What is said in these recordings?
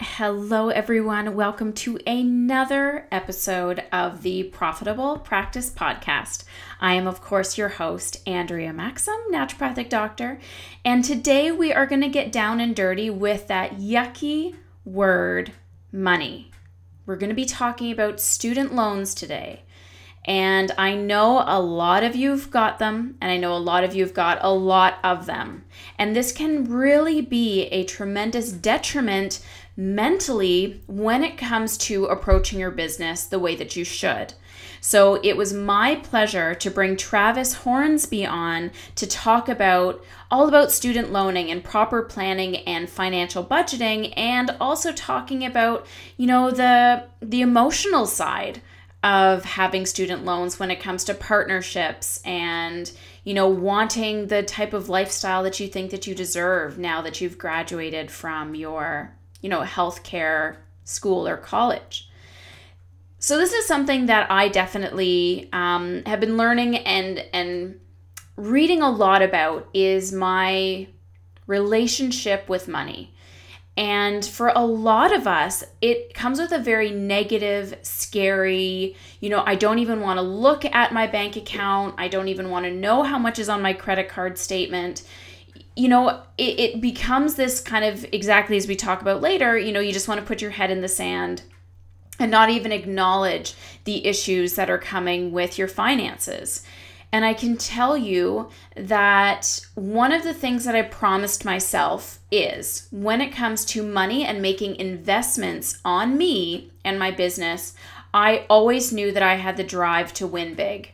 Hello, everyone. Welcome to another episode of the Profitable Practice Podcast. I am, of course, your host, Andrea Maxim, naturopathic doctor, and today we are going to get down and dirty with that yucky word, money. We're going to be talking about student loans today. And I know a lot of you've got them, and I know a lot of you've got a lot of them. And this can really be a tremendous detriment mentally when it comes to approaching your business the way that you should. So it was my pleasure to bring Travis Hornsby on to talk about all about student loaning and proper planning and financial budgeting and also talking about, you know, the the emotional side of having student loans when it comes to partnerships and you know wanting the type of lifestyle that you think that you deserve now that you've graduated from your you know healthcare school or college so this is something that i definitely um, have been learning and and reading a lot about is my relationship with money and for a lot of us, it comes with a very negative, scary, you know, I don't even want to look at my bank account. I don't even want to know how much is on my credit card statement. You know, it, it becomes this kind of exactly as we talk about later, you know, you just want to put your head in the sand and not even acknowledge the issues that are coming with your finances. And I can tell you that one of the things that I promised myself is when it comes to money and making investments on me and my business, I always knew that I had the drive to win big.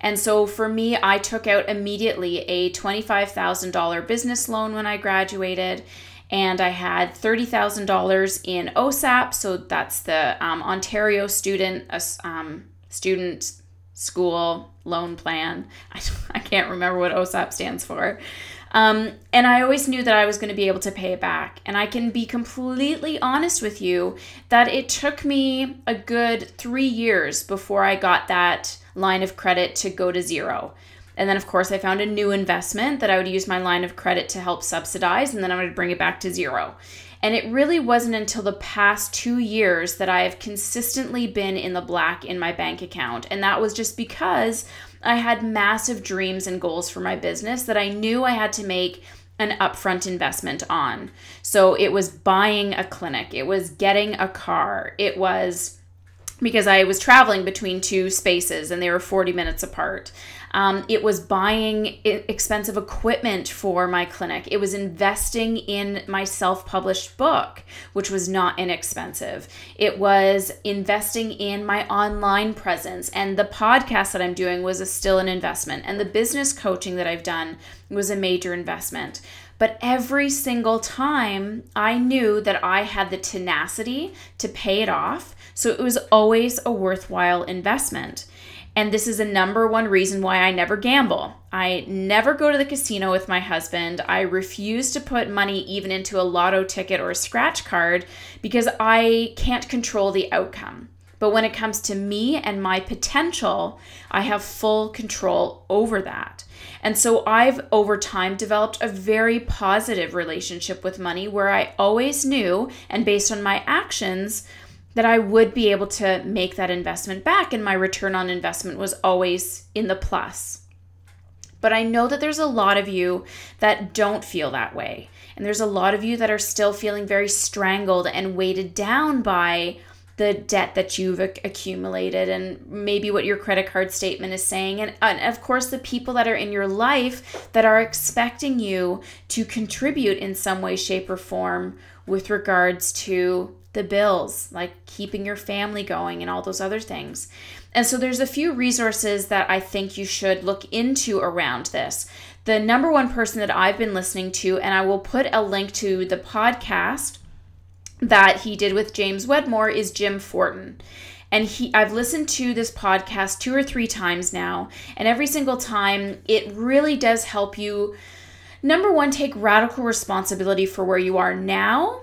And so for me, I took out immediately a $25,000 business loan when I graduated. And I had $30,000 in OSAP. So that's the um, Ontario Student um, Student School loan plan. I, I can't remember what OSAP stands for. Um, and I always knew that I was going to be able to pay it back. And I can be completely honest with you that it took me a good three years before I got that line of credit to go to zero. And then, of course, I found a new investment that I would use my line of credit to help subsidize, and then I would bring it back to zero. And it really wasn't until the past two years that I have consistently been in the black in my bank account. And that was just because I had massive dreams and goals for my business that I knew I had to make an upfront investment on. So it was buying a clinic, it was getting a car, it was because I was traveling between two spaces and they were 40 minutes apart. Um, it was buying expensive equipment for my clinic. It was investing in my self published book, which was not inexpensive. It was investing in my online presence. And the podcast that I'm doing was a, still an investment. And the business coaching that I've done was a major investment. But every single time I knew that I had the tenacity to pay it off. So it was always a worthwhile investment. And this is a number one reason why I never gamble. I never go to the casino with my husband. I refuse to put money even into a lotto ticket or a scratch card because I can't control the outcome. But when it comes to me and my potential, I have full control over that. And so I've over time developed a very positive relationship with money where I always knew, and based on my actions, that I would be able to make that investment back, and my return on investment was always in the plus. But I know that there's a lot of you that don't feel that way. And there's a lot of you that are still feeling very strangled and weighted down by the debt that you've accumulated and maybe what your credit card statement is saying. And, uh, and of course, the people that are in your life that are expecting you to contribute in some way, shape, or form with regards to the bills, like keeping your family going and all those other things. And so there's a few resources that I think you should look into around this. The number one person that I've been listening to, and I will put a link to the podcast that he did with James Wedmore, is Jim Fortin. And he I've listened to this podcast two or three times now, and every single time it really does help you number one take radical responsibility for where you are now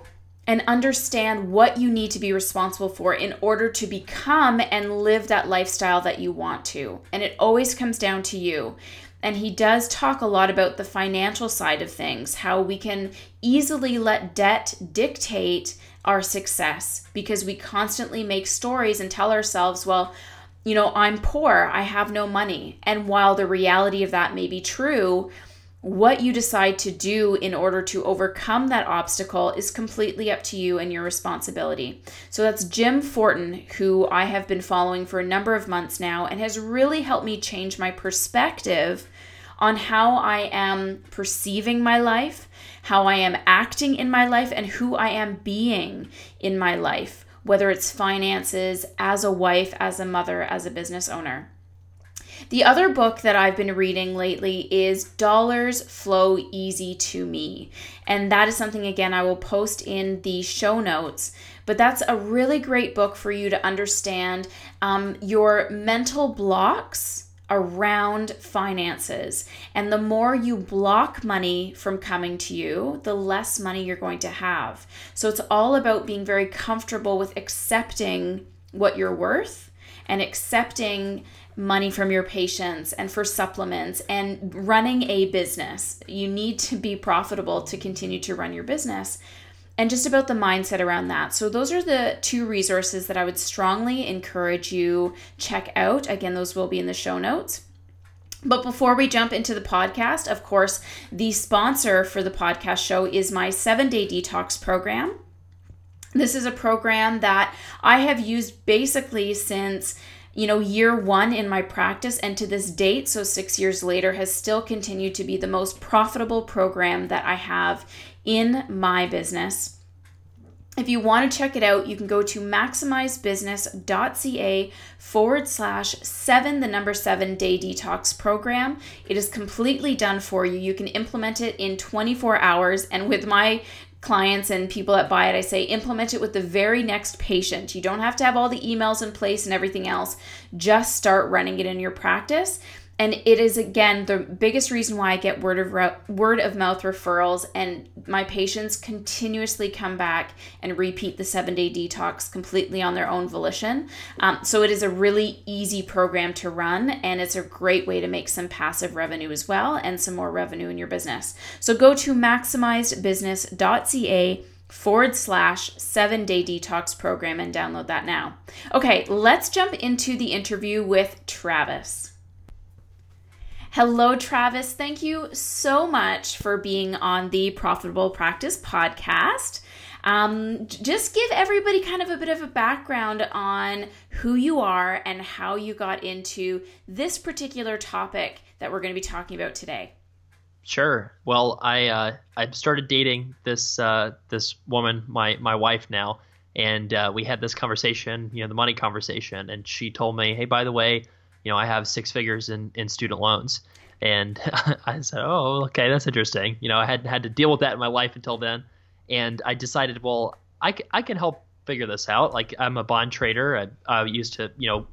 and understand what you need to be responsible for in order to become and live that lifestyle that you want to. And it always comes down to you. and he does talk a lot about the financial side of things, how we can easily let debt dictate our success because we constantly make stories and tell ourselves, well, you know, I'm poor, I have no money. And while the reality of that may be true, what you decide to do in order to overcome that obstacle is completely up to you and your responsibility. So that's Jim Fortin, who I have been following for a number of months now and has really helped me change my perspective on how I am perceiving my life, how I am acting in my life, and who I am being in my life, whether it's finances, as a wife, as a mother, as a business owner. The other book that I've been reading lately is Dollars Flow Easy to Me. And that is something, again, I will post in the show notes. But that's a really great book for you to understand um, your mental blocks around finances. And the more you block money from coming to you, the less money you're going to have. So it's all about being very comfortable with accepting what you're worth and accepting money from your patients and for supplements and running a business. You need to be profitable to continue to run your business and just about the mindset around that. So those are the two resources that I would strongly encourage you check out. Again, those will be in the show notes. But before we jump into the podcast, of course, the sponsor for the podcast show is my 7-day detox program. This is a program that I have used basically since you know, year one in my practice and to this date, so six years later, has still continued to be the most profitable program that I have in my business. If you want to check it out, you can go to maximizedbusiness.ca forward slash seven, the number seven day detox program. It is completely done for you. You can implement it in 24 hours. And with my clients and people that buy it, I say implement it with the very next patient. You don't have to have all the emails in place and everything else. Just start running it in your practice and it is again the biggest reason why I get word of re- word of mouth referrals and my patients continuously come back and repeat the 7-day detox completely on their own volition. Um, so it is a really easy program to run and it's a great way to make some passive revenue as well and some more revenue in your business. So go to maximizedbusiness.ca forward slash seven day detox program and download that now. Okay, let's jump into the interview with Travis. Hello, Travis. Thank you so much for being on the Profitable Practice podcast. Um, just give everybody kind of a bit of a background on who you are and how you got into this particular topic that we're going to be talking about today. Sure. Well, I uh, I started dating this uh, this woman, my my wife now, and uh, we had this conversation, you know, the money conversation, and she told me, hey, by the way, you know, I have six figures in, in student loans. And I said, oh, okay, that's interesting. You know, I hadn't had to deal with that in my life until then. And I decided, well, I, I can help figure this out. Like, I'm a bond trader. I, I used to, you know,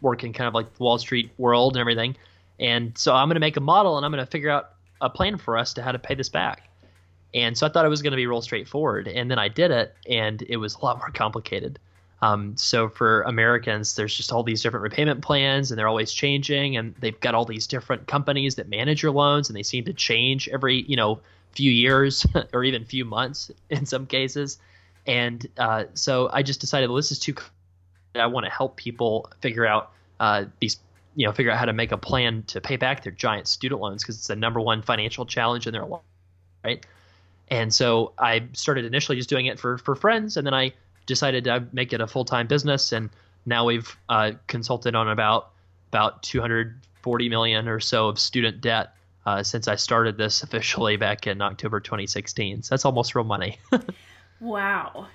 work in kind of like the Wall Street world and everything. And so I'm going to make a model and I'm going to figure out a plan for us to how to pay this back. And so I thought it was going to be real straightforward. And then I did it, and it was a lot more complicated. Um, so for Americans, there's just all these different repayment plans, and they're always changing, and they've got all these different companies that manage your loans, and they seem to change every you know few years or even few months in some cases. And uh, so I just decided, well, this is too. I want to help people figure out uh, these, you know, figure out how to make a plan to pay back their giant student loans because it's the number one financial challenge in their life, right? And so I started initially just doing it for for friends, and then I decided to make it a full time business, and now we've uh, consulted on about about 240 million or so of student debt uh, since I started this officially back in October 2016. So that's almost real money. wow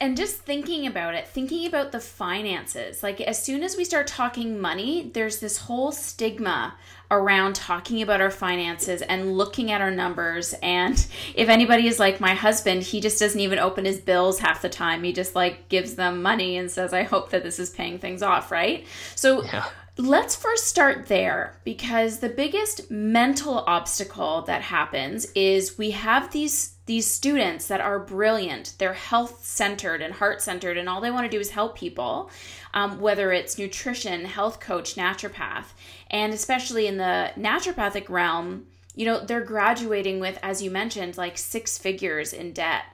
and just thinking about it, thinking about the finances, like as soon as we start talking money, there's this whole stigma around talking about our finances and looking at our numbers. And if anybody is like my husband, he just doesn't even open his bills half the time. He just like gives them money and says, I hope that this is paying things off, right? So, yeah let's first start there because the biggest mental obstacle that happens is we have these these students that are brilliant they're health centered and heart centered and all they want to do is help people um, whether it's nutrition health coach naturopath and especially in the naturopathic realm you know they're graduating with as you mentioned like six figures in debt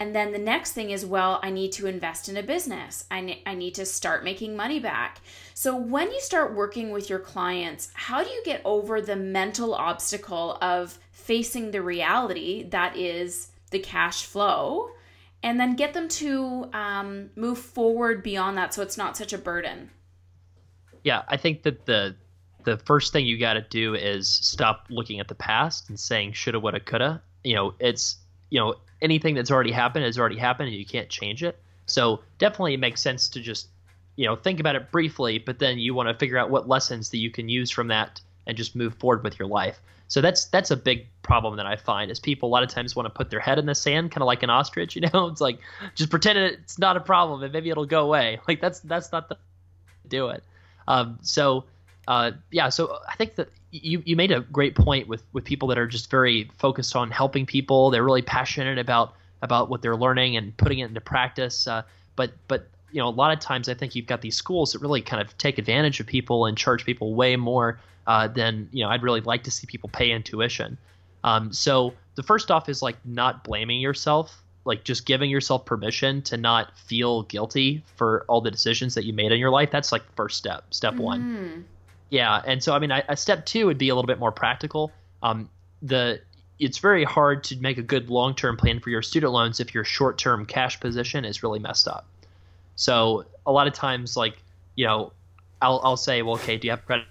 and then the next thing is, well, I need to invest in a business. I, ne- I need to start making money back. So, when you start working with your clients, how do you get over the mental obstacle of facing the reality that is the cash flow and then get them to um, move forward beyond that so it's not such a burden? Yeah, I think that the the first thing you got to do is stop looking at the past and saying shoulda, woulda, coulda. You know, it's you know anything that's already happened has already happened and you can't change it. So definitely it makes sense to just you know think about it briefly, but then you want to figure out what lessons that you can use from that and just move forward with your life. So that's that's a big problem that I find is people a lot of times want to put their head in the sand, kind of like an ostrich. You know, it's like just pretend it's not a problem and maybe it'll go away. Like that's that's not the do it. Um, so uh, yeah, so I think that you, you made a great point with, with people that are just very focused on helping people. They're really passionate about about what they're learning and putting it into practice. Uh, but but you know a lot of times I think you've got these schools that really kind of take advantage of people and charge people way more uh, than you know I'd really like to see people pay in tuition. Um, so the first off is like not blaming yourself, like just giving yourself permission to not feel guilty for all the decisions that you made in your life. That's like first step, step mm. one. Yeah, and so I mean, I, a step two would be a little bit more practical. Um, the it's very hard to make a good long term plan for your student loans if your short term cash position is really messed up. So a lot of times, like you know, I'll I'll say, well, okay, do you have credit?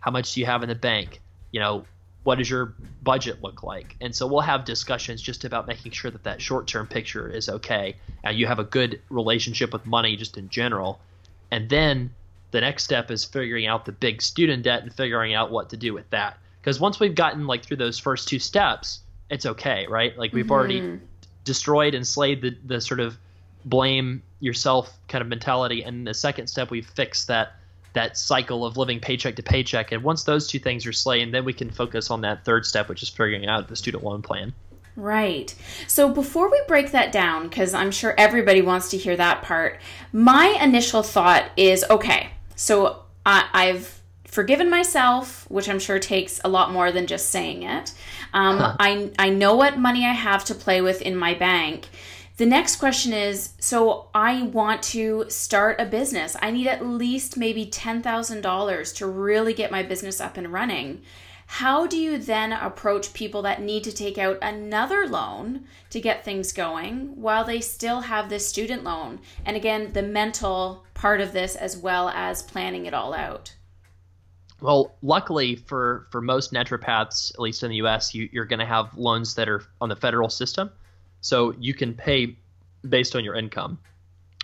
How much do you have in the bank? You know, what does your budget look like? And so we'll have discussions just about making sure that that short term picture is okay, and you have a good relationship with money just in general, and then the next step is figuring out the big student debt and figuring out what to do with that. Because once we've gotten like through those first two steps, it's okay, right? Like we've mm-hmm. already destroyed and slayed the, the sort of blame yourself kind of mentality. And the second step, we've fixed that that cycle of living paycheck to paycheck. And once those two things are slain, then we can focus on that third step, which is figuring out the student loan plan. Right. So before we break that down, because I'm sure everybody wants to hear that part, my initial thought is okay, so I, I've forgiven myself, which I'm sure takes a lot more than just saying it. Um, huh. I, I know what money I have to play with in my bank. The next question is so I want to start a business. I need at least maybe $10,000 to really get my business up and running. How do you then approach people that need to take out another loan to get things going while they still have this student loan? And again, the mental part of this as well as planning it all out. Well, luckily for for most naturopaths, at least in the U.S., you, you're going to have loans that are on the federal system, so you can pay based on your income.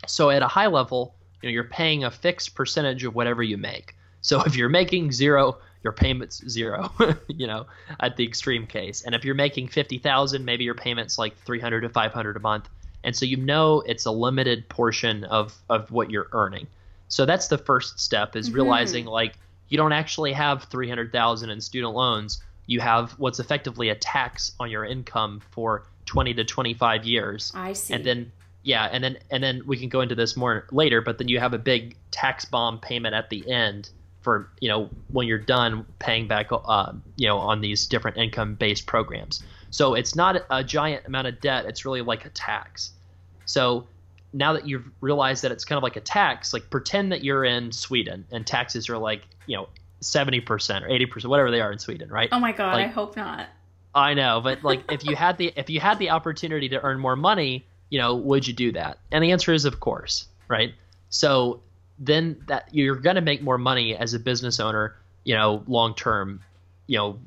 So at a high level, you know, you're paying a fixed percentage of whatever you make. So if you're making zero, your payment's zero, you know, at the extreme case. And if you're making 50,000, maybe your payment's like 300 to 500 a month. And so you know it's a limited portion of of what you're earning. So that's the first step is mm-hmm. realizing like you don't actually have 300,000 in student loans. You have what's effectively a tax on your income for 20 to 25 years. I see. And then yeah, and then and then we can go into this more later, but then you have a big tax bomb payment at the end for you know when you're done paying back uh, you know on these different income based programs so it's not a giant amount of debt it's really like a tax so now that you've realized that it's kind of like a tax like pretend that you're in sweden and taxes are like you know 70% or 80% whatever they are in sweden right oh my god like, i hope not i know but like if you had the if you had the opportunity to earn more money you know would you do that and the answer is of course right so then that you're going to make more money as a business owner, you know, long term, you know,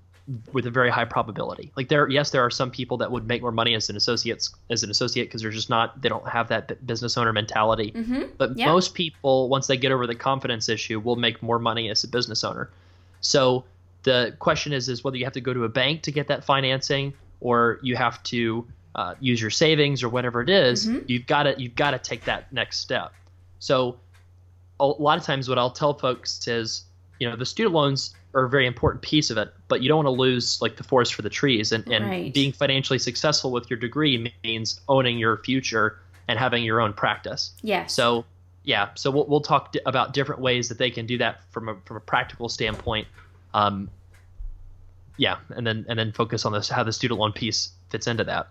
with a very high probability. Like there, yes, there are some people that would make more money as an associate as an associate because they're just not they don't have that business owner mentality. Mm-hmm. But yeah. most people, once they get over the confidence issue, will make more money as a business owner. So the question is is whether you have to go to a bank to get that financing or you have to uh, use your savings or whatever it is, mm-hmm. You've got to you've got to take that next step. So a lot of times what I'll tell folks is, you know, the student loans are a very important piece of it, but you don't want to lose like the forest for the trees. And, and Right. being financially successful with your degree means owning your future and having your own practice. Yes. So, yeah, so we'll, we'll talk di- about different ways that they can do that from a, from a practical standpoint. Um, yeah, and then and then focus on this how the student loan piece fits into that.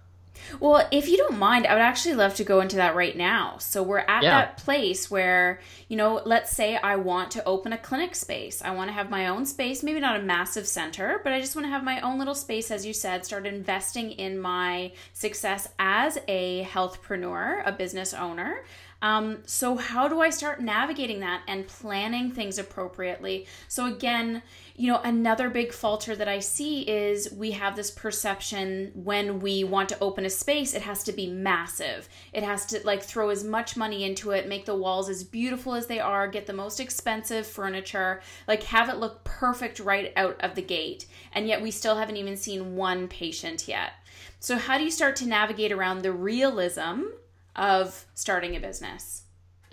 Well, if you don't mind, I would actually love to go into that right now. So we're at Yeah. that place where, you know, let's say I want to open a clinic space. I want to have my own space, maybe not a massive center, but I just want to have my own little space, as you said, start investing in my success as a healthpreneur, a business owner. Um, so, how do I start navigating that and planning things appropriately? So, again, you know, another big falter that I see is we have this perception when we want to open a space, it has to be massive. It has to like throw as much money into it, make the walls as beautiful as they are, get the most expensive furniture, like have it look perfect right out of the gate. And yet we still haven't even seen one patient yet. So, how do you start to navigate around the realism of starting a business?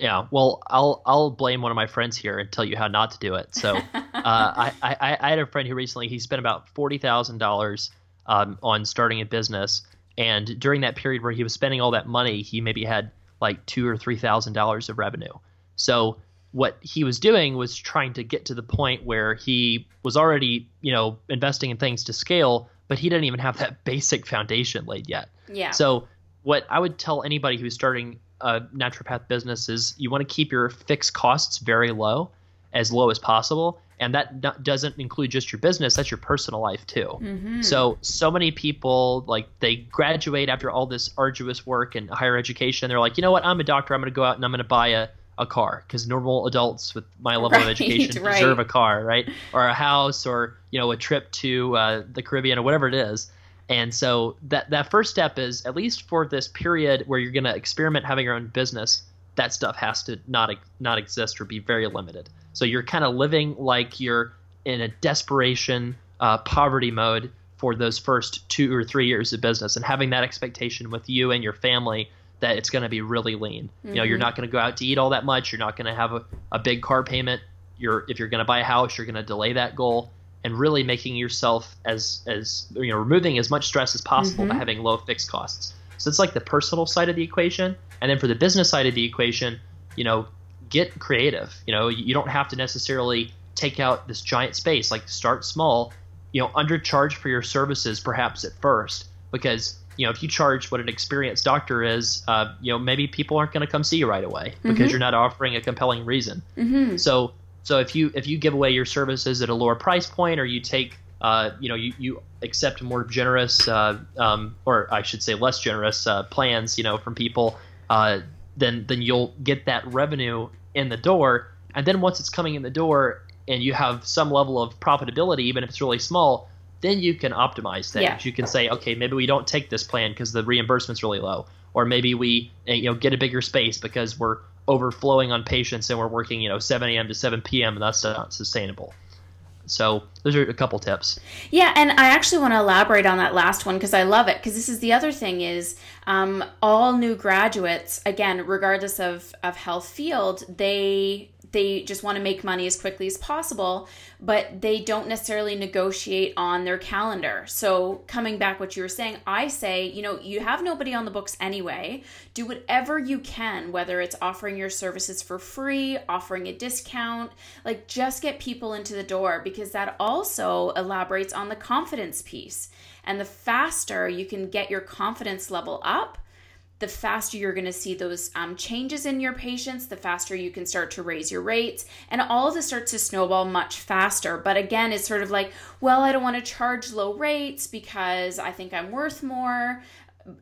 Yeah, well, I'll I'll blame one of my friends here and tell you how not to do it. So, uh, I, I I had a friend who recently he spent about forty thousand dollars um, on starting a business, and during that period where he was spending all that money, he maybe had like two or three thousand dollars of revenue. So what he was doing was trying to get to the point where he was already you know investing in things to scale, but he didn't even have that basic foundation laid yet. Yeah. So what I would tell anybody who's starting a naturopath business is you want to keep your fixed costs very low, as low as possible, and that not, doesn't include just your business. That's your personal life too. Mhm. So so many people like they graduate after all this arduous work and higher education. They're like, you know what? I'm a doctor. I'm going to go out and I'm going to buy a a car because normal adults with my level of Right, education right. deserve a car, right? Or a house, or you know, a trip to uh, the Caribbean or whatever it is. And so that that first step is at least for this period where you're going to experiment having your own business. That stuff has to not not exist or be very limited. So you're kind of living like you're in a desperation, uh, poverty mode for those first two or three years of business, and having that expectation with you and your family that it's going to be really lean. You know, you're Mhm. not going to go out to eat all that much. You're not going to have a, a big car payment. You're if you're going to buy a house, you're going to delay that goal and really making yourself as as you know removing as much stress as possible by Mhm. having low fixed costs. So it's like the personal side of the equation, and then for the business side of the equation, you know, get creative. You know, you don't have to necessarily take out this giant space. Like start small. You know, undercharge for your services perhaps at first because you know if you charge what an experienced doctor is, uh, you know maybe people aren't going to come see you right away because Mhm. you're not offering a compelling reason. Mhm. So so if you if you give away your services at a lower price point, or you take uh, you know you, you accept more generous uh, um, or I should say less generous uh, plans you know from people, uh, then then you'll get that revenue in the door, and then once it's coming in the door and you have some level of profitability, even if it's really small. Then you can optimize things. Yeah. You can say, okay, maybe we don't take this plan because the reimbursement's really low, or maybe we, uh, you know, get a bigger space because we're overflowing on patients and we're working, you know, 7 a.m. to 7 p.m. and that's not sustainable. So those are a couple tips. Yeah, and I actually want to elaborate on that last one because I love it. Because this is the other thing is um, all new graduates, again, regardless of of health field, they they just want to make money as quickly as possible, but they don't necessarily negotiate on their calendar. So coming back what you were saying, I say, you know, you have nobody on the books anyway. Do whatever you can, whether it's offering your services for free, offering a discount, like just get people into the door because that also elaborates on the confidence piece. And the faster you can get your confidence level up, the faster you're going to see those um, changes in your patients, the faster you can start to raise your rates, and all of this starts to snowball much faster. But again, it's sort of like, well, I don't want to charge low rates because I think I'm worth more.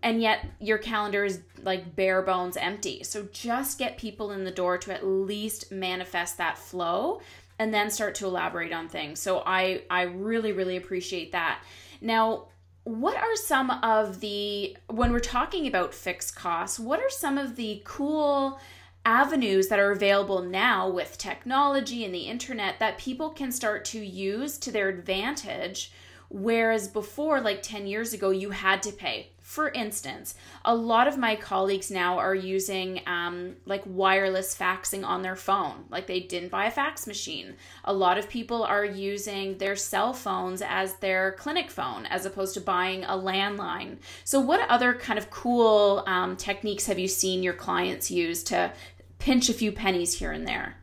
And yet your calendar is like bare bones empty. So just get people in the door to at least manifest that flow and then start to elaborate on things. So I I really really appreciate that. Now, what are some of the when we're talking about fixed costs, what are some of the cool avenues that are available now with technology and the internet that people can start to use to their advantage whereas before like 10 years ago you had to pay for instance, a lot of my colleagues now are using um, like wireless faxing on their phone. Like they didn't buy a fax machine. A lot of people are using their cell phones as their clinic phone as opposed to buying a landline. So, what other kind of cool um, techniques have you seen your clients use to pinch a few pennies here and there?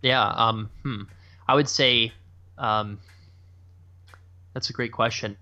Yeah, um, hmm. I would say um, that's a great question.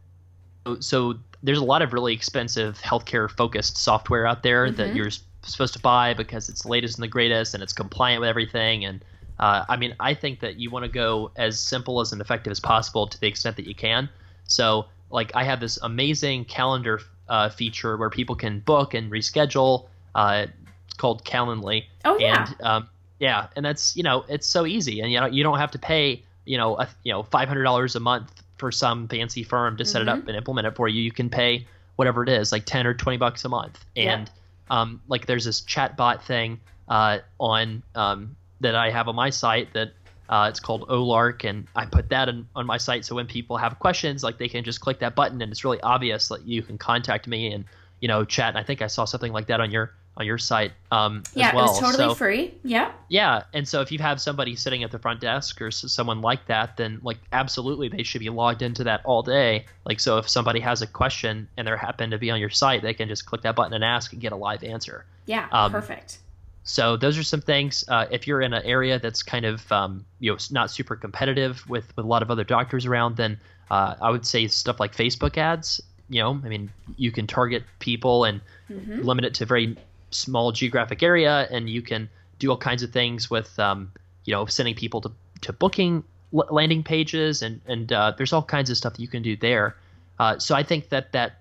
So, so there's a lot of really expensive healthcare focused software out there mm-hmm. that you're supposed to buy because it's the latest and the greatest and it's compliant with everything. And uh, I mean, I think that you want to go as simple as and effective as possible to the extent that you can. So, like, I have this amazing calendar uh, feature where people can book and reschedule. Uh, it's called Calendly. Oh yeah. And um, yeah, and that's you know it's so easy, and you know you don't have to pay you know a, you know five hundred dollars a month for some fancy firm to set mm-hmm. it up mm-hmm. and implement it for you. You can pay whatever it is, like ten or twenty bucks a month, and yeah. um, like there's this chat bot thing uh, on um, that I have on my site that uh, it's called Olark, and I put that in, on my site so when people have questions, like they can just click that button, and it's really obvious that you can contact me and you know chat. And I think I saw something like that on your on your site um, yeah, as well. it was totally so, free. Yeah. Yeah, and so if you have somebody sitting at the front desk or someone like that, then like absolutely they should be logged into that all day. Like so, if somebody has a question and they happen to be on your site, they can just click that button and ask and get a live answer. Yeah, um, perfect. So those are some things. Uh, if you're in an area that's kind of um, you know not super competitive with with a lot of other doctors around, then uh, I would say stuff like Facebook ads. You know, I mean, you can target people and mm-hmm. limit it to very small geographic area, and you can do all kinds of things with um, you know sending people to to booking landing pages, and and uh, there's all kinds of stuff that you can do there. Uh, so I think that that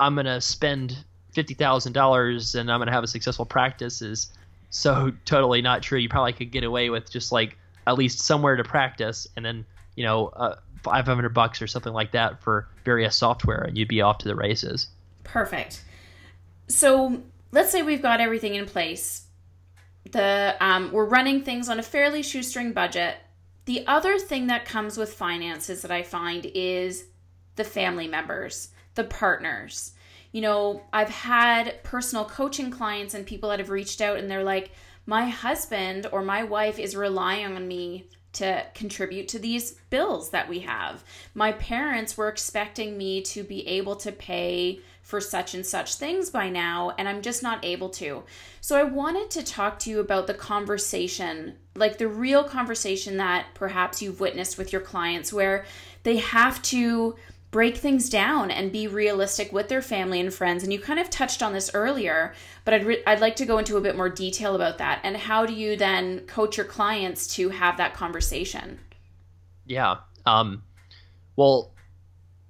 I'm gonna spend fifty thousand dollars and I'm gonna have a successful practice is so totally not true. You probably could get away with just like at least somewhere to practice, and then you know uh, 500 bucks or something like that for various software, and you'd be off to the races. Perfect. So let's say we've got everything in place. The um, we're running things on a fairly shoestring budget. The other thing that comes with finances that I find is the family members, the partners. You know, I've had personal coaching clients and people that have reached out and they're like, my husband or my wife is relying on me to contribute to these bills that we have. My parents were expecting me to be able to pay for such and such things by now, and I'm just not able to. So I wanted to talk to you about the conversation, like the real conversation that perhaps you've witnessed with your clients, where they have to break things down and be realistic with their family and friends. And you kind of touched on this earlier, but I'd, re- I'd like to go into a bit more detail about that. And how do you then coach your clients to have that conversation? Yeah. Um, well,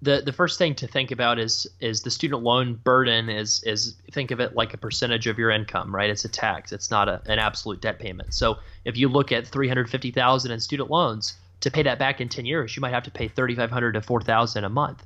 the the first thing to think about is is the student loan burden is is think of it like a percentage of your income, right? It's a tax. It's not a, an absolute debt payment. So if you look at three hundred fifty thousand in student loans, to pay that back in ten years, you might have to pay thirty five hundred to four thousand a month,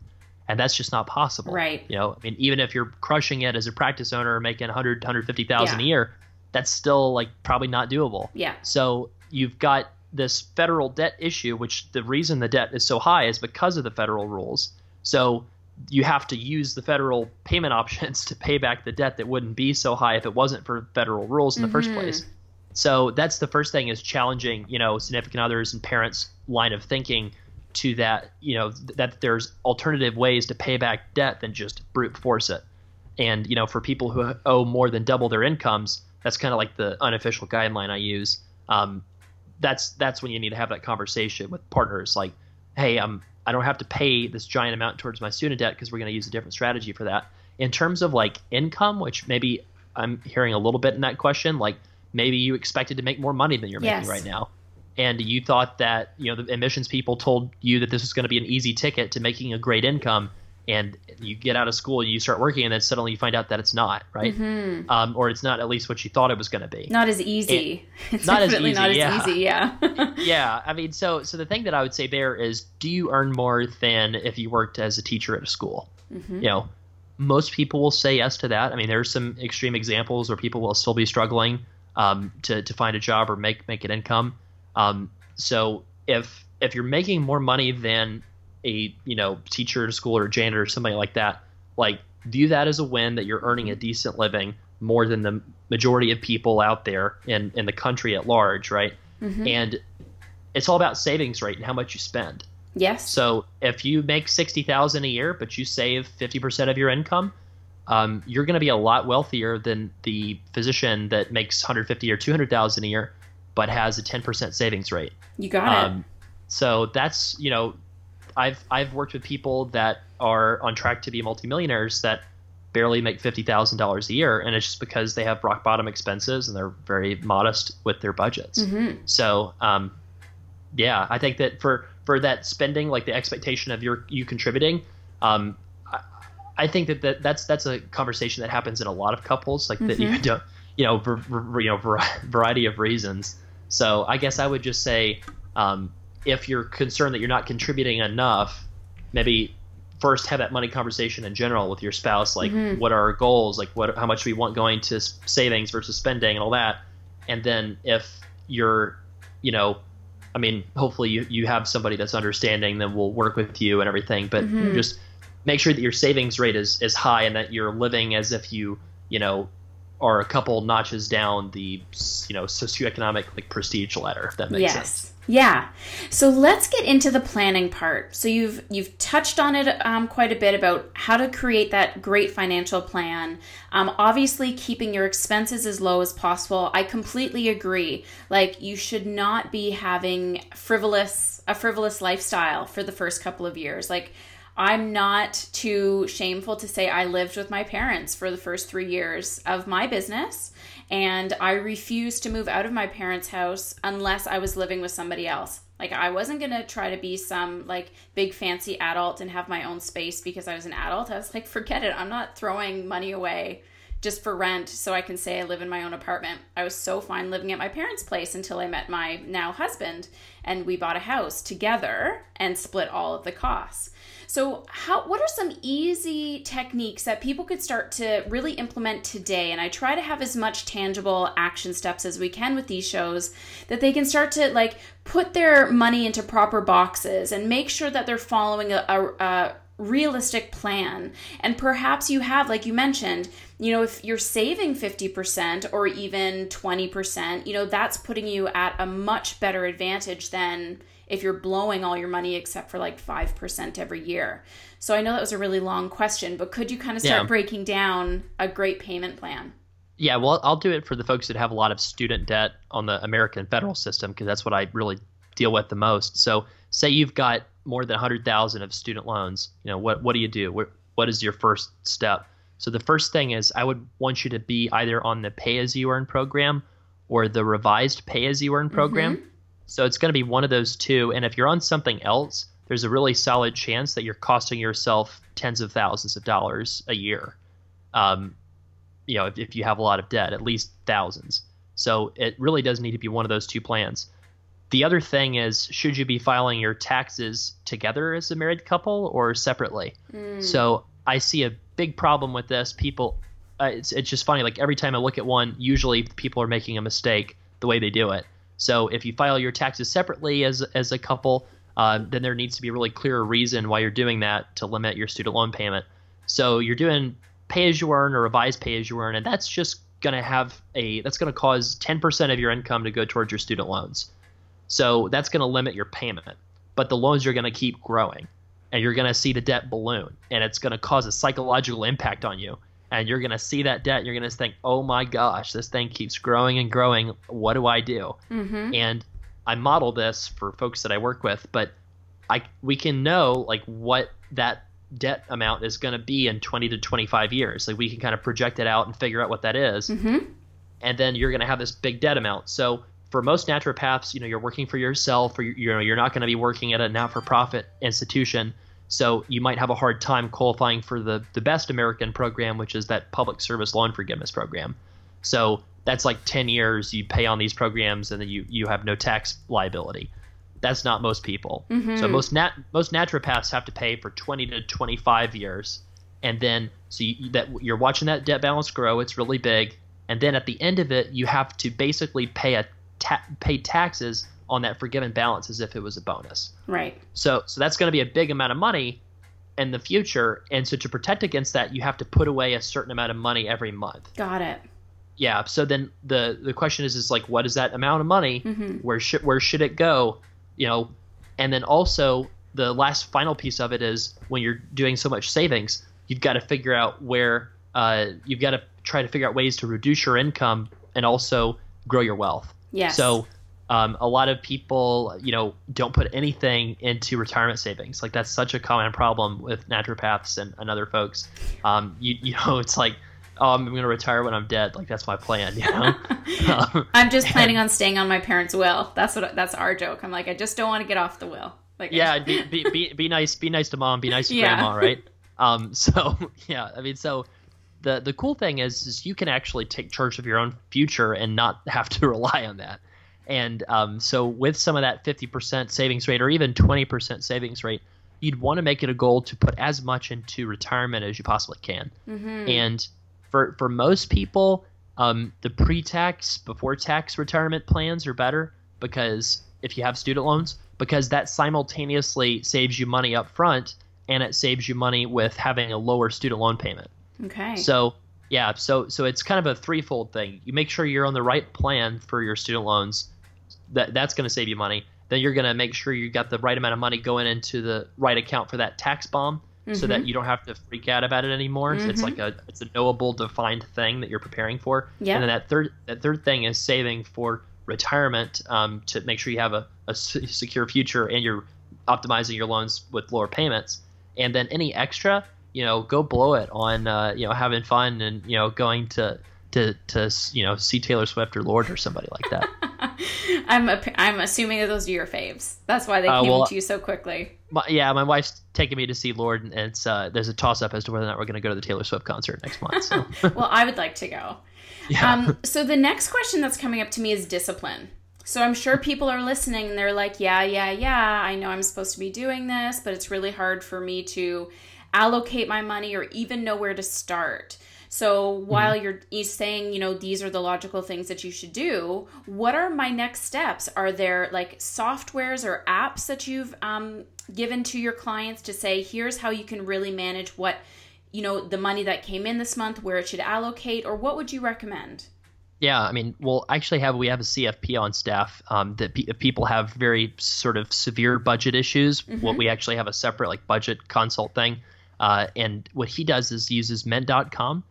and that's just not possible. Right. You know, I mean, even if you're crushing it as a practice owner, making 100, 150,000 yeah. a year, that's still like probably not doable. Yeah. So you've got this federal debt issue, which the reason the debt is so high is because of the federal rules. So you have to use the federal payment options to pay back the debt that wouldn't be so high if it wasn't for federal rules in the mm-hmm. first place. So that's the first thing is challenging, you know, significant others and parents' line of thinking to that, you know, that there's alternative ways to pay back debt than just brute force it. And, you know, for people who owe more than double their incomes, that's kind of like the unofficial guideline I use. Um, that's that's when you need to have that conversation with partners like, hey, I'm I don't have to pay this giant amount towards my student debt because we're going to use a different strategy for that. In terms of like income, which maybe I'm hearing a little bit in that question, like maybe you expected to make more money than you're yes. making right now. And you thought that, you know, the admissions people told you that this was going to be an easy ticket to making a great income and you get out of school and you start working and then suddenly you find out that it's not right? Mm-hmm. um, or it's not at least what you thought it was going to be. Not as easy. It's not as easy not yeah. easy yeah. Yeah i mean so so the thing that i would say there is do you earn more than if you worked as a teacher at a school? Mm-hmm. you know most people will say yes to that. I mean there's some extreme examples where people will still be struggling um, to, to find a job or make make an income. Um, so if if you're making more money than a you know teacher at school or a janitor or somebody like that like view that as a win that you're earning a decent living more than the majority of people out there in, in the country at large, right? Mm-hmm. And it's all about savings rate and how much you spend. Yes. So if you make sixty thousand a year, but you save fifty percent of your income, um, you're going to be a lot wealthier than the physician that makes one hundred fifty or two hundred thousand a year, but has a ten percent savings rate. You got um, it. So that's you know, I've I've worked with people that are on track to be multimillionaires that barely make fifty thousand dollars a year, and it's just because they have rock bottom expenses and they're very modest with their budgets. Mm-hmm. So, um, yeah, I think that for for that spending, like the expectation of your you contributing, um, I, I, think that, that that's that's a conversation that happens in a lot of couples, like mm-hmm. that you mm-hmm. don't, you know, you know, variety of reasons. So I guess I would just say, um, if you're concerned that you're not contributing enough, maybe first have that money conversation in general with your spouse like mm-hmm. what are our goals like what how much we want going to savings versus spending and all that and then if you're you know i mean hopefully you, you have somebody that's understanding that will work with you and everything but mm-hmm. just make sure that your savings rate is is high and that you're living as if you you know are a couple notches down the you know socioeconomic like prestige ladder if that makes yes. sense yeah. So let's get into the planning part. So you've you've touched on it um, quite a bit about how to create that great financial plan. Um, obviously, keeping your expenses as low as possible. I completely agree. Like you should not be having frivolous a frivolous lifestyle for the first couple of years. Like I'm not too shameful to say I lived with my parents for the first three years of my business and I refused to move out of my parents' house unless I was living with somebody else. Like I wasn't to try to be some like big fancy adult and have my own space because I was an adult. I was like, forget it. I'm not throwing money away just for rent so I can say I live in my own apartment. I was so fine living at my parents' place until I met my now husband and we bought a house together and split all of the costs. So, how what are some easy techniques that people could start to really implement today? And I try to have as much tangible action steps as we can with these shows that they can start to like put their money into proper boxes and make sure that they're following a, a, a realistic plan. And perhaps you have, like you mentioned, you know, if you're saving 50% or even 20%, you know, that's putting you at a much better advantage than if you're blowing all your money except for like 5% every year. So I know that was a really long question, but could you kind of start yeah. breaking down a great payment plan? Yeah, well, I'll do it for the folks that have a lot of student debt on the American federal system because that's what I really deal with the most. So, say you've got more than 100,000 of student loans, you know, what what do you do? What, what is your first step? So the first thing is I would want you to be either on the pay as you earn program or the revised pay as you earn program. Mm-hmm. So it's going to be one of those two. And if you're on something else, there's a really solid chance that you're costing yourself tens of thousands of dollars a year. Um, you know, if, if you have a lot of debt, at least thousands. So it really does need to be one of those two plans. The other thing is, should you be filing your taxes together as a married couple or separately? Mm. So I see a big problem with this. People, uh, it's, it's just funny. Like every time I look at one, usually people are making a mistake the way they do it. So if you file your taxes separately as as a couple, uh, then there needs to be a really clear reason why you're doing that to limit your student loan payment. So you're doing pay as you earn or revised pay as you earn, and that's just going to have a that's going to cause 10% of your income to go towards your student loans. So that's going to limit your payment, but the loans are going to keep growing, and you're going to see the debt balloon, and it's going to cause a psychological impact on you and you're going to see that debt and you're going to think oh my gosh this thing keeps growing and growing what do i do mm-hmm. and i model this for folks that i work with but i we can know like what that debt amount is going to be in 20 to 25 years like we can kind of project it out and figure out what that is. Mm-hmm. and then you're going to have this big debt amount so for most naturopaths you know you're working for yourself or you know you're not going to be working at a not-for-profit institution so you might have a hard time qualifying for the, the best American program, which is that public service loan forgiveness program. So that's like 10 years you pay on these programs and then you, you have no tax liability. That's not most people. Mm-hmm. So most nat- most naturopaths have to pay for 20 to 25 years. And then so you, that you're watching that debt balance grow, it's really big. And then at the end of it, you have to basically pay a ta- pay taxes on that forgiven balance as if it was a bonus. Right. So so that's going to be a big amount of money, in the future. And so to protect against that, you have to put away a certain amount of money every month. Got it. Yeah. So then the the question is is like what is that amount of money? Mm-hmm. Where should where should it go? You know, and then also the last final piece of it is when you're doing so much savings, you've got to figure out where uh, you've got to try to figure out ways to reduce your income and also grow your wealth. Yes. So um, a lot of people, you know, don't put anything into retirement savings. Like that's such a common problem with naturopaths and, and other folks. Um, you, you know, it's like, oh, I'm going to retire when I'm dead. Like that's my plan, you know? um, I'm just planning on staying on my parents' will. That's what that's our joke. I'm like, I just don't want to get off the will. Like, yeah, be, be, be, be nice, be nice to mom, be nice to Yeah. grandma, right? Um, so yeah, I mean, so the the cool thing is, is you can actually take charge of your own future and not have to rely on that. And um, so with some of that 50% savings rate or even 20% savings rate, you'd want to make it a goal to put as much into retirement as you possibly can. hmm And for for most people, um, the pre-tax, before-tax retirement plans are better because if you have student loans, because that simultaneously saves you money up front and it saves you money with having a lower student loan payment. Okay. So yeah, so so it's kind of a threefold thing. You make sure you're on the right plan for your student loans. That that's going to save you money. Then you're going to make sure you got the right amount of money going into the right account for that tax bomb, so that you don't have to freak out about it anymore. It's Mhm. like a it's a knowable, defined thing that you're preparing for. Yeah. And then that third that third thing is saving for retirement um, to make sure you have a, a secure future and you're optimizing your loans with lower payments. And then any extra, you know, go blow it on uh, you know having fun and you know going to to to you know see Taylor Swift or Lorde or somebody like that. I'm a, I'm assuming that those are your faves. That's why they Uh, came well- to you so quickly. my, yeah, my wife's taking me to see Lorde, and it's uh, there's a toss up as to whether or not we're going to go to the Taylor Swift concert next month. So well, I would like to go. yeah, Um, so the next question that's coming up to me is discipline. So I'm sure people are listening and they're like, yeah, yeah, yeah, I know I'm supposed to be doing this, but it's really hard for me to allocate my money or even know where to start. So while you're saying, you know, these are the logical things that you should do, what are my next steps? Are there like softwares or apps that you've um, given to your clients to say, here's how you can really manage what, you know, the money that came in this month, where it should allocate, or what would you recommend? Yeah, I mean, we'll actually have we have a CFP on staff um, that pe- if people have very sort of severe budget issues. What we actually have a separate like budget consult thing, uh, and what he does is uses Ment.com,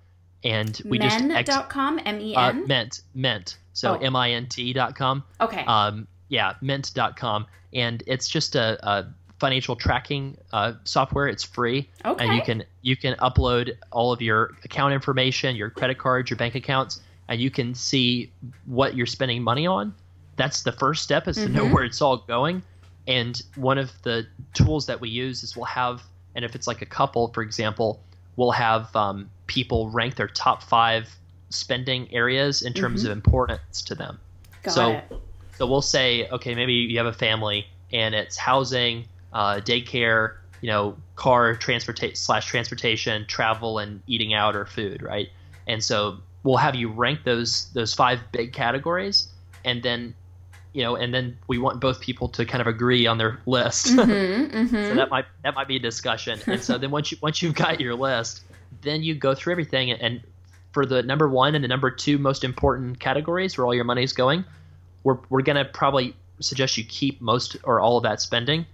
and we just ex- Men.com, M E uh, N. Ment Ment so Oh. M I N T dot com. Okay. Um, yeah, Mint.com, and it's just a, a financial tracking uh, software. It's free, Okay. and you can you can upload all of your account information, your credit cards, your bank accounts, and you can see what you're spending money on. That's the first step is to know Mhm. where it's all going. And one of the tools that we use is we'll have, and if it's like a couple, for example, we'll have um, people rank their top five spending areas in terms of importance to them. Got so- it. So we'll say, okay, maybe you have a family and it's housing, uh, daycare, you know, car transportation slash transportation, travel, and eating out or food, right? And so we'll have you rank those those five big categories, and then, you know, and then we want both people to kind of agree on their list. Mm-hmm, so mm-hmm. that might that might be a discussion. And so then once you once you've got your list, then you go through everything and for the number one and the number two most important categories where all your money is going, we're we're gonna probably suggest you keep most or all of that spending.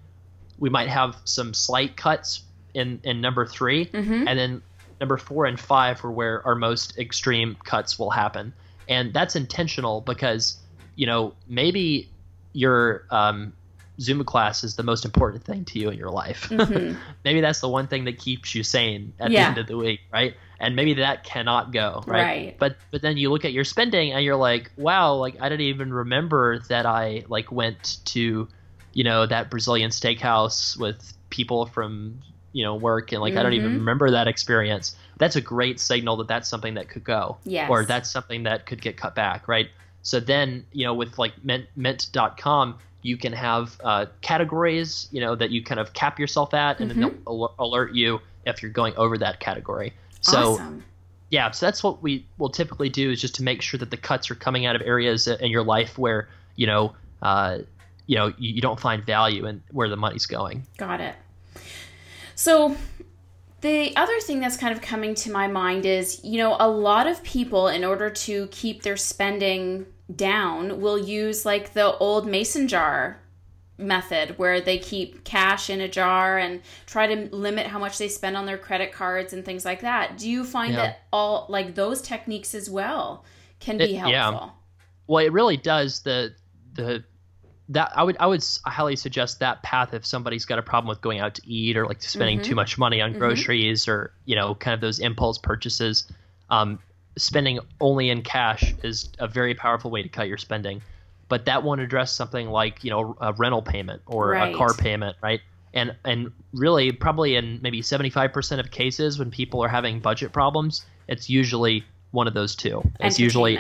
We might have some slight cuts in in number 3 Mhm. and then number four and five are where our most extreme cuts will happen, and that's intentional because you know maybe your um, Zumba class is the most important thing to you in your life. Mhm. maybe that's the one thing that keeps you sane at Yeah. the end of the week, right? And maybe that cannot go, right? Right. But but then you look at your spending and you're like, wow, like I didn't even remember that I like went to, you know, that Brazilian steakhouse with people from you know work and like I don't even Mhm. remember that experience. That's a great signal that that's something that could go, Yes. or that's something that could get cut back, right? So then you know with like Mint, Mint.com, you can have uh, categories, you know, that you kind of cap yourself at, and then Mhm. they'll al- alert you if you're going over that category. So awesome. yeah, so that's what we will typically do is just to make sure that the cuts are coming out of areas in your life where you know, uh, you know, you, you don't find value in where the money's going. Got it. So the other thing that's kind of coming to my mind is, you know, a lot of people, in order to keep their spending down, will use like the old mason jar method where they keep cash in a jar and try to limit how much they spend on their credit cards and things like that. Do you find Yeah. that all like those techniques as well can be helpful? yeah. Well, it really does. The the that I would I would highly suggest that path if somebody's got a problem with going out to eat or like spending Mm-hmm. too much money on groceries or you know kind of those impulse purchases. Um, spending only in cash is a very powerful way to cut your spending, but that won't address something like you know a rental payment or Right. a car payment, right? And and really probably in maybe seventy five percent of cases when people are having budget problems, it's usually one of those two. It's usually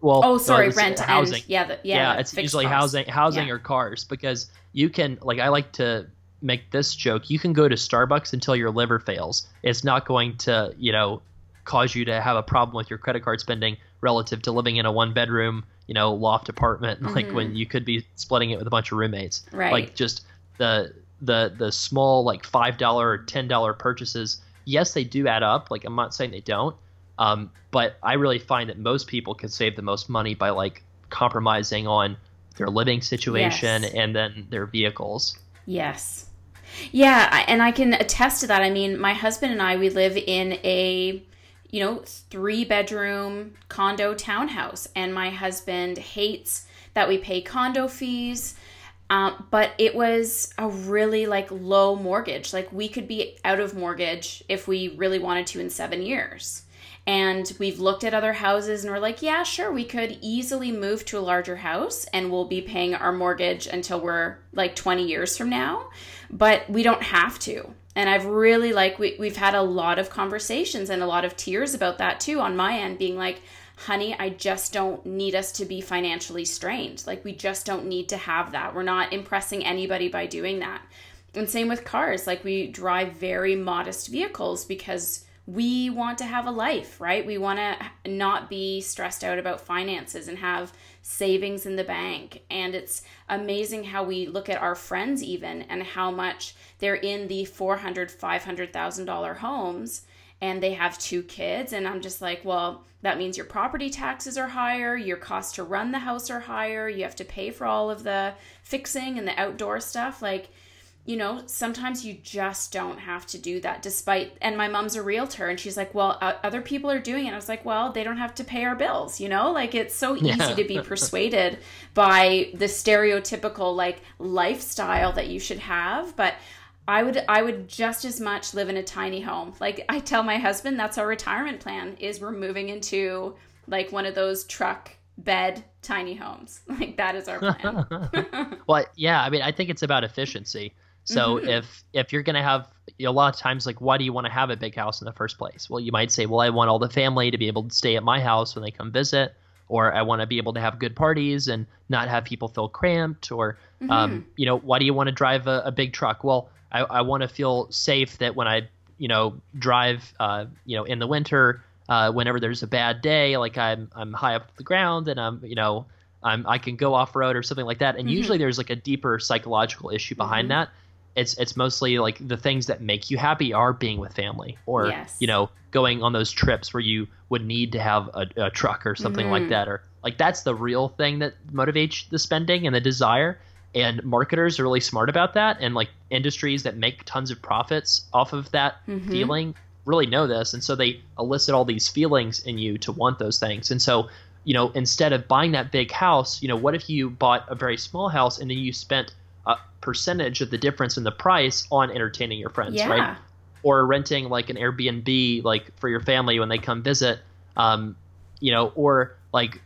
well, Oh, sorry, it's rent housing. and yeah, the, yeah, yeah, it's usually costs. housing, housing Yeah. or cars because you can like I like to make this joke. You can go to Starbucks until your liver fails. It's not going to you know cause you to have a problem with your credit card spending relative to living in a one bedroom you know loft apartment like when you could be splitting it with a bunch of roommates. Mm-hmm. Right. Like just the the the small like five dollar or ten dollar purchases. Yes, they do add up. Like I'm not saying they don't. Um, but I really find that most people can save the most money by like compromising on their living situation Yes. and then their vehicles. Yes. Yeah, and I can attest to that. I mean, my husband and I we live in a you know, three bedroom condo townhouse and my husband hates that we pay condo fees. Um, but it was a really like low mortgage. Like we could be out of mortgage if we really wanted to in 7 years. And we've looked at other houses and we're like, yeah, sure, we could easily move to a larger house and we'll be paying our mortgage until we're like 20 years from now. But we don't have to. And I've really like, we, we've had a lot of conversations and a lot of tears about that too on my end, being like, honey, I just don't need us to be financially strained. Like, we just don't need to have that. We're not impressing anybody by doing that. And same with cars. Like, we drive very modest vehicles because we want to have a life, right? We want to not be stressed out about finances and have savings in the bank. And it's amazing how we look at our friends even and how much they're in the $400,000, $500,000 homes and they have two kids and i'm just like well that means your property taxes are higher your costs to run the house are higher you have to pay for all of the fixing and the outdoor stuff like you know sometimes you just don't have to do that despite and my mom's a realtor and she's like well other people are doing it i was like well they don't have to pay our bills you know like it's so easy Yeah. to be persuaded by the stereotypical like lifestyle that you should have but I would I would just as much live in a tiny home. Like I tell my husband that's our retirement plan is we're moving into like one of those truck bed tiny homes. Like that is our plan. Well, yeah, I mean, I think it's about efficiency. So Mm-hmm. if if you're gonna have a lot of times, like, why do you want to have a big house in the first place? Well, you might say, well, I want all the family to be able to stay at my house when they come visit, or I want to be able to have good parties and not have people feel cramped, or Mm-hmm. um, you know, why do you want to drive a, a big truck? Well, I, I want to feel safe that when I you know drive uh, you know in the winter, uh, whenever there's a bad day, like I'm I'm high up the ground and I'm you know I'm, I can go off road or something like that. And Mm-hmm. usually there's like a deeper psychological issue behind that. It's it's mostly like the things that make you happy are being with family or Yes. you know going on those trips where you would need to have a, a truck or something Mm-hmm. like that or like that's the real thing that motivates the spending and the desire. And marketers are really smart about that, and like industries that make tons of profits off of that Mm-hmm. feeling really know this, and so they elicit all these feelings in you to want those things. And so you know, instead of buying that big house, you know, what if you bought a very small house and then you spent percentage of the difference in the price on entertaining your friends, Yeah. right? Or renting like an Airbnb, like for your family when they come visit, um, you know, or like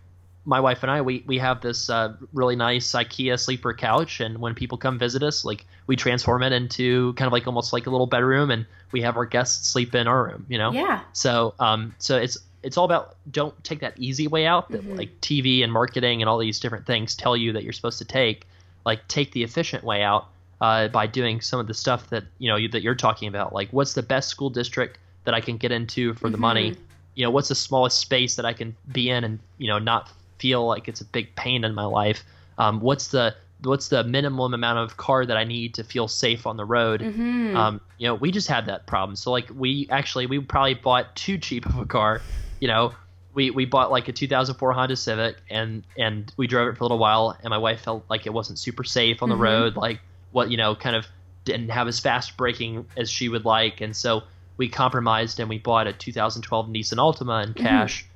my wife and I, we, we have this uh, really nice IKEA sleeper couch, and when people come visit us, like we transform it into kind of like almost like a little bedroom, and we have our guests sleep in our room, you know. Yeah. So um, so it's it's all about don't take that easy way out that Mm-hmm. like TV and marketing and all these different things tell you that you're supposed to take. Like take the efficient way out uh, by doing some of the stuff that you know you, that you're talking about. Like what's the best school district that I can get into for the money? Mm-hmm. You know what's the smallest space that I can be in and you know not feel like it's a big pain in my life. Um, what's the what's the minimum amount of car that I need to feel safe on the road. Mm-hmm. Um, you know, we just had that problem. So like we actually we probably bought too cheap of a car. You know, we we bought like a 2004 Honda Civic and and we drove it for a little while and my wife felt like it wasn't super safe on the Mhm. road like what you know kind of didn't have as fast braking as she would like and so we compromised and we bought a 2012 Nissan Altima in Mm-hmm. cash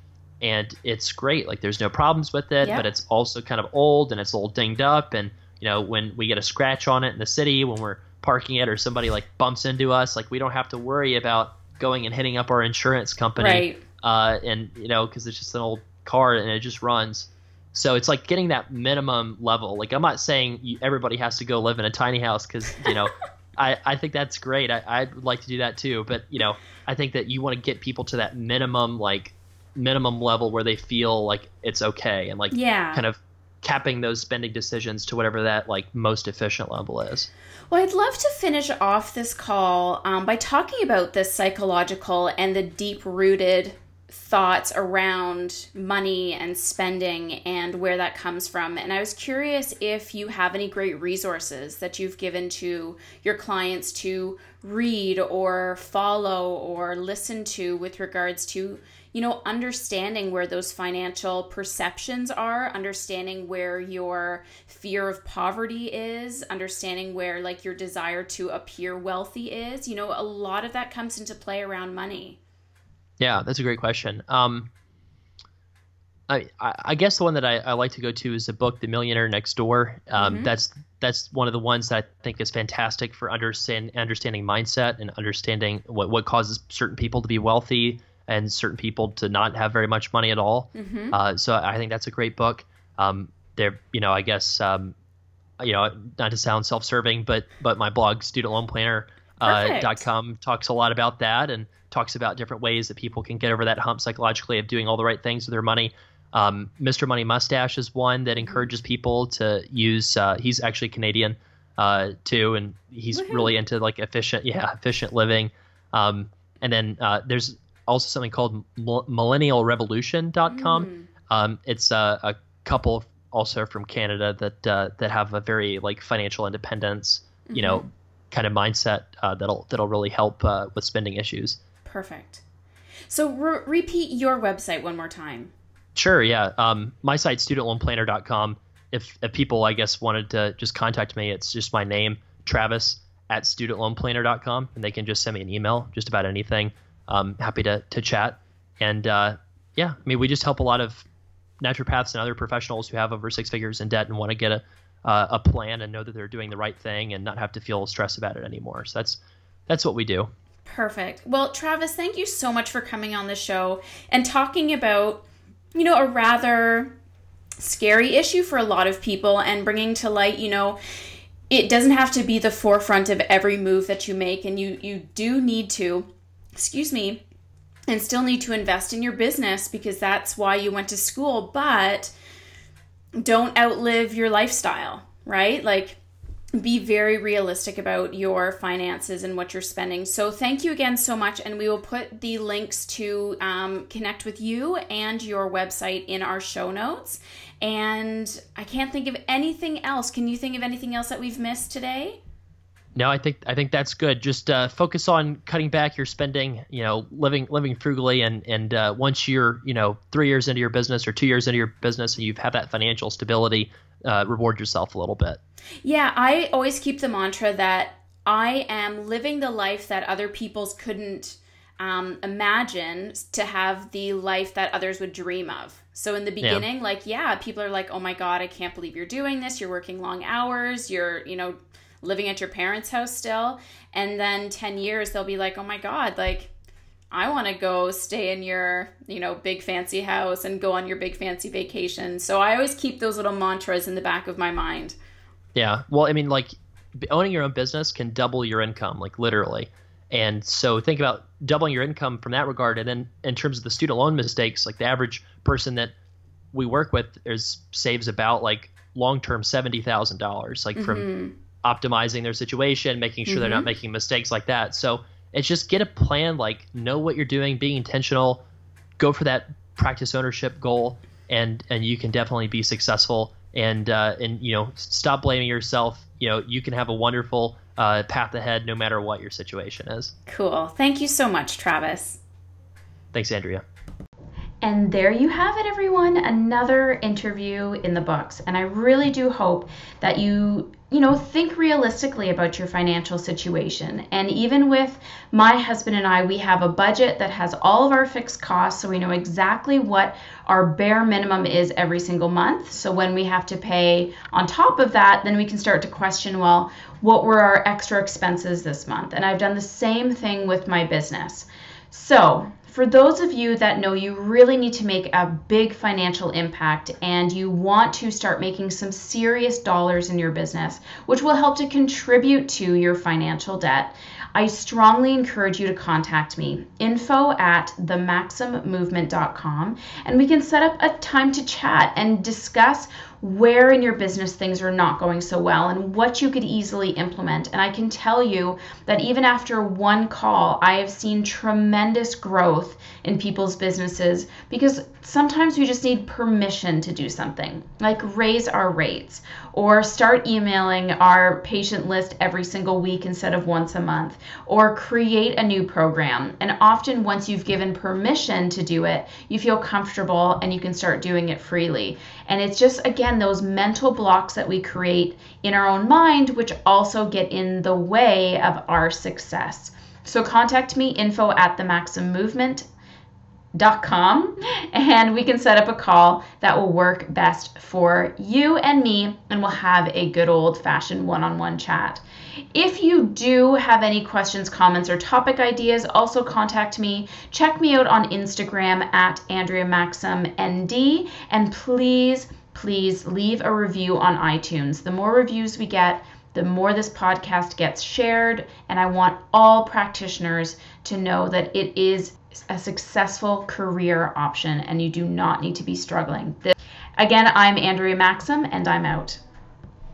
and it's great like there's no problems with it Yeah. but it's also kind of old and it's all dinged up and you know when we get a scratch on it in the city when we're parking it or somebody like bumps into us like we don't have to worry about going and hitting up our insurance company Right. Uh, and you know because it's just an old car and it just runs. So it's like getting that minimum level. Like I'm not saying you, everybody has to go live in a tiny house because you know I, I think that's great. I, I'd like to do that too. But you know I think that you want to get people to that minimum like minimum level where they feel like it's okay and like Yeah. kind of capping those spending decisions to whatever that like most efficient level is. Well, I'd love to finish off this call um, by talking about the psychological and the deep rooted thoughts around money and spending and where that comes from. And I was curious if you have any great resources that you've given to your clients to read or follow or listen to with regards to you know understanding where those financial perceptions are understanding where your fear of poverty is understanding where like your desire to appear wealthy is you know a lot of that comes into play around money Yeah, that's a great question. Um, I, I guess the one that I, I like to go to is the book The Millionaire Next Door. Um, Mhm. That's that's one of the ones that I think is fantastic for understand understanding mindset and understanding what what causes certain people to be wealthy and certain people to not have very much money at all. mm-hmm. Uh, so I think that's a great book. Um, there, you know, I guess, um, you know, not to sound self-serving, but but my blog, studentloanplanner.com, uh, dot com, talks a lot about that and talks about different ways that people can get over that hump psychologically of doing all the right things with their money. Um, Mr. Money Mustache is one that encourages people to use. Uh, he's actually Canadian uh, too, and he's Woohoo. really into like efficient, yeah, efficient living. Um, and then uh, there's also something called mil- millennialrevolution.com. Mm. Um, it's a, a couple also from Canada that uh, that have a very like financial independence, you know, kind of mindset uh, that'll that'll really help uh, with spending issues. perfect so re- repeat your website one more time Sure, yeah. Um, my site studentloanplanner.com. If if people I guess wanted to just contact me, it's just my name, Travis at studentloanplanner.com, and they can just send me an email just about anything. Um, happy to to chat. And uh, yeah, I mean we just help a lot of naturopaths and other professionals who have over six figures in debt and want to get a uh, a plan and know that they're doing the right thing and not have to feel stress about it anymore. So that's that's what we do. Perfect. Well, Travis, thank you so much for coming on the show and talking about, you know, a rather scary issue for a lot of people and bringing to light, you know, it doesn't have to be the forefront of every move that you make and you you do need to, excuse me, and still need to invest in your business because that's why you went to school, but don't outlive your lifestyle, right? Like be very realistic about your finances and what you're spending. So, thank you again so much. And we will put the links to um, connect with you and your website in our show notes. And I can't think of anything else. Can you think of anything else that we've missed today? No, I think I think that's good. Just uh, focus on cutting back your spending. You know, living living frugally, and and uh, once you're you know three years into your business or two years into your business, and you've had that financial stability, uh, reward yourself a little bit. Yeah, I always keep the mantra that I am living the life that other people's couldn't um, imagine to have the life that others would dream of. So in the beginning, like, yeah, people are like, oh my God, I can't believe you're doing this. You're working long hours. You're, you know, living at your parents' house still. And then 10 years, they'll be like, oh my God, like, I want to go stay in your, you know, big fancy house and go on your big fancy vacation. So I always keep those little mantras in the back of my mind. Yeah. Well, I mean, like owning your own business can double your income, like literally. And so think about doubling your income from that regard. And then in terms of the student loan mistakes, like the average person that we work with is saves about like long term seventy thousand dollars, like from mm-hmm. Optimizing their situation, making sure they're not making mistakes like that. So it's just get a plan, like know what you're doing, being intentional, go for that practice ownership goal, and and you can definitely be successful and uh, and you know stop blaming yourself. You know you can have a wonderful uh, path ahead no matter what your situation is. Cool. Thank you so much, Travis. Thanks, Andrea. And there you have it, everyone. Another interview in the books. And I really do hope that you, you know, think realistically about your financial situation. And even with my husband and I, we have a budget that has all of our fixed costs. So we know exactly what our bare minimum is every single month. So when we have to pay on top of that, then we can start to question, well, what were our extra expenses this month? And I've done the same thing with my business. So, for those of you that know you really need to make a big financial impact and you want to start making some serious dollars in your business, which will help to contribute to your financial debt, I strongly encourage you to contact me. Info at themaximmovement.com and we can set up a time to chat and discuss where in your business things are not going so well and what you could easily implement. And I can tell you that even after one call, I have seen tremendous growth in people's businesses because sometimes we just need permission to do something, like raise our rates or start emailing our patient list every single week instead of once a month, or create a new program. And often, once you've given permission to do it, you feel comfortable and you can start doing it freely. And it's just, again, those mental blocks that we create in our own mind, which also get in the way of our success. So contact me, info at the and we can set up a call that will work best for you and me and we'll have a good old fashioned one-on-one chat if you do have any questions comments or topic ideas also contact me check me out on instagram at andrea maxim nd and please please leave a review on itunes the more reviews we get the more this podcast gets shared and i want all practitioners to know that it is a successful career option and you do not need to be struggling. This, again, I'm Andrea Maxim and I'm out.